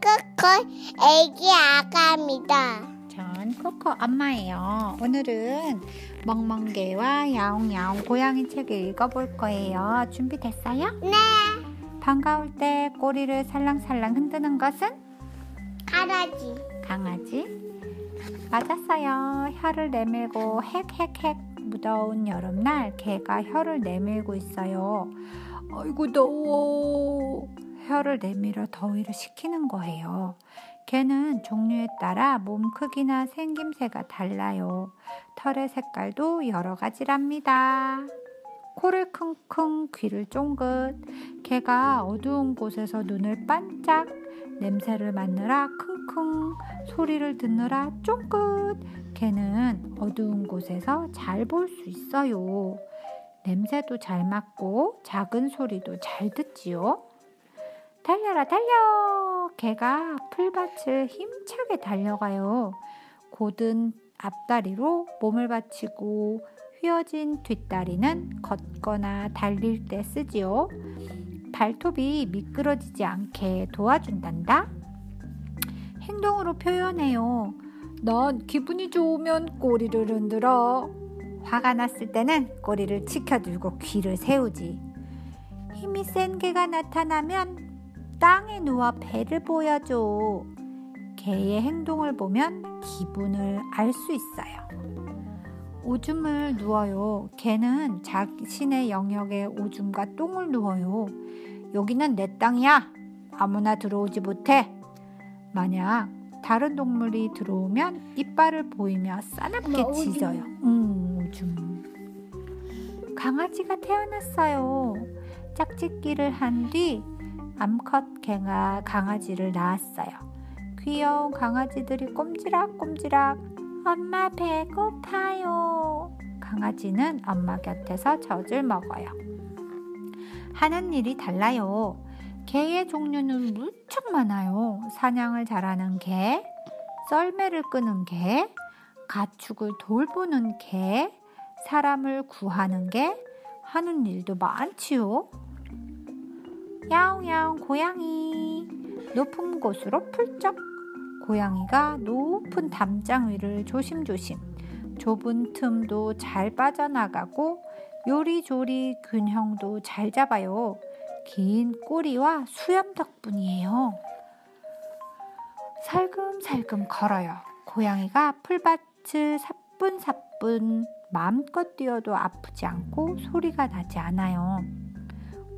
코코 애기 아가입니다. 전 코코 엄마예요. 오늘은 멍멍개와 야옹야옹 고양이 책을 읽어볼 거예요. 준비됐어요? 네, 반가울 때 꼬리를 살랑살랑 흔드는 것은 강아지. 강아지. 맞았어요. 혀를 내밀고 헥헥헥 무더운 여름날 개가 혀를 내밀고 있어요. 아이고 더워. 혀를 내밀어 더위를 식히는 거예요. 개는 종류에 따라 몸 크기나 생김새가 달라요. 털의 색깔도 여러 가지랍니다. 코를 킁킁, 귀를 쫑긋. 개가 어두운 곳에서 눈을 반짝. 냄새를 맡느라 킁킁, 소리를 듣느라 쫑긋. 개는 어두운 곳에서 잘 볼 수 있어요. 냄새도 잘 맡고 작은 소리도 잘 듣지요. 달려라 달려! 개가 풀밭을 힘차게 달려가요. 곧은 앞다리로 몸을 받치고 휘어진 뒷다리는 걷거나 달릴 때 쓰지요. 발톱이 미끄러지지 않게 도와준단다. 행동으로 표현해요. 난 기분이 좋으면 꼬리를 흔들어. 화가 났을 때는 꼬리를 치켜들고 귀를 세우지. 힘이 센 개가 나타나면 땅에 누워 배를 보여줘. 개의 행동을 보면 기분을 알 수 있어요. 오줌을 누워요. 개는 자신의 영역에 오줌과 똥을 누워요. 여기는 내 땅이야. 아무나 들어오지 못해. 만약 다른 동물이 들어오면 이빨을 보이며 싸납게. 짖어요. 음, 오줌. 강아지가 태어났어요. 짝짓기를 한 뒤 암컷 개가 강아지를 낳았어요. 귀여운 강아지들이 꼼지락꼼지락 엄마 배고파요. 강아지는 엄마 곁에서 젖을 먹어요. 하는 일이 달라요. 개의 종류는 무척 많아요. 사냥을 잘하는 개, 썰매를 끄는 개, 가축을 돌보는 개, 사람을 구하는 개, 하는 일도 많지요. 야옹야옹 고양이 높은 곳으로 풀쩍 고양이가 높은 담장 위를 조심조심 좁은 틈도 잘 빠져나가고 요리조리 균형도 잘 잡아요. 긴 꼬리와 수염 덕분이에요. 살금살금 걸어요. 고양이가 풀밭을 사뿐사뿐 마음껏 뛰어도 아프지 않고 소리가 나지 않아요.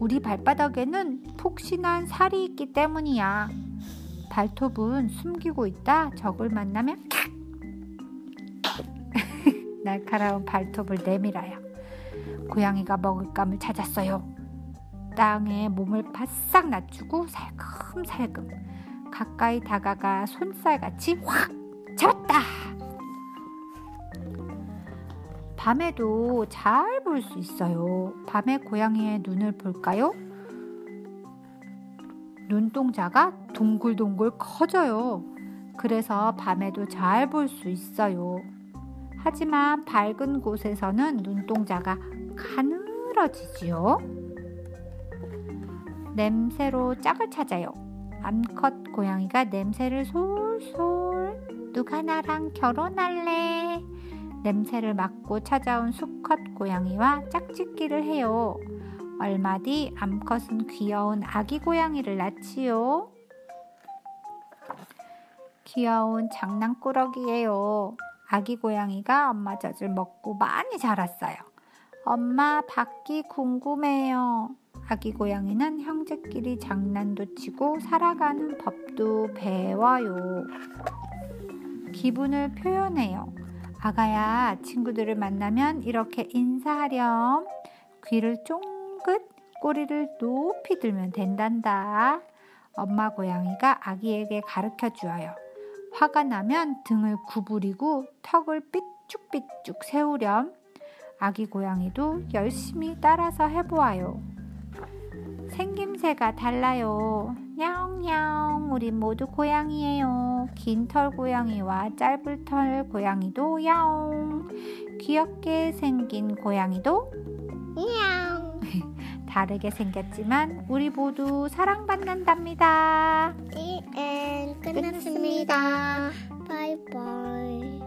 우리 발바닥에는 푹신한 살이 있기 때문이야. 발톱은 숨기고 있다 적을 만나면 날카로운 발톱을 내밀어요. 고양이가 먹을 감을 찾았어요. 땅에 몸을 바싹 낮추고 살금살금 가까이 다가가 손살같이 확 잡았다. 밤에도 잘 볼 수 있어요. 밤에 고양이의 눈을 볼까요? 눈동자가 동글동글 커져요. 그래서 밤에도 잘 볼 수 있어요. 하지만 밝은 곳에서는 눈동자가 가늘어지지요. 냄새로 짝을 찾아요. 암컷 고양이가 냄새를 솔솔 누가 나랑 결혼할래? 냄새를 맡고 찾아온 수컷 고양이와 짝짓기를 해요. 얼마 뒤 암컷은 귀여운 아기 고양이를 낳지요. 귀여운 장난꾸러기예요. 아기 고양이가 엄마 젖을 먹고 많이 자랐어요. 엄마 밖이 궁금해요. 아기 고양이는 형제끼리 장난도 치고 살아가는 법도 배워요. 기분을 표현해요. 아가야, 친구들을 만나면 이렇게 인사하렴. 귀를 쫑긋, 꼬리를 높이 들면 된단다. 엄마 고양이가 아기에게 가르쳐 주어요. 화가 나면 등을 구부리고 턱을 삐쭉삐쭉 세우렴. 아기 고양이도 열심히 따라서 해보아요. 생김새가 달라요. 야옹야옹 우리 모두 고양이에요. 긴 털 고양이와 짧은 털 고양이도 야옹. 귀엽게 생긴 고양이도 냥. 다르게 생겼지만 우리 모두 사랑받는답니다. 이엔. 끝났습니다. 바이바이.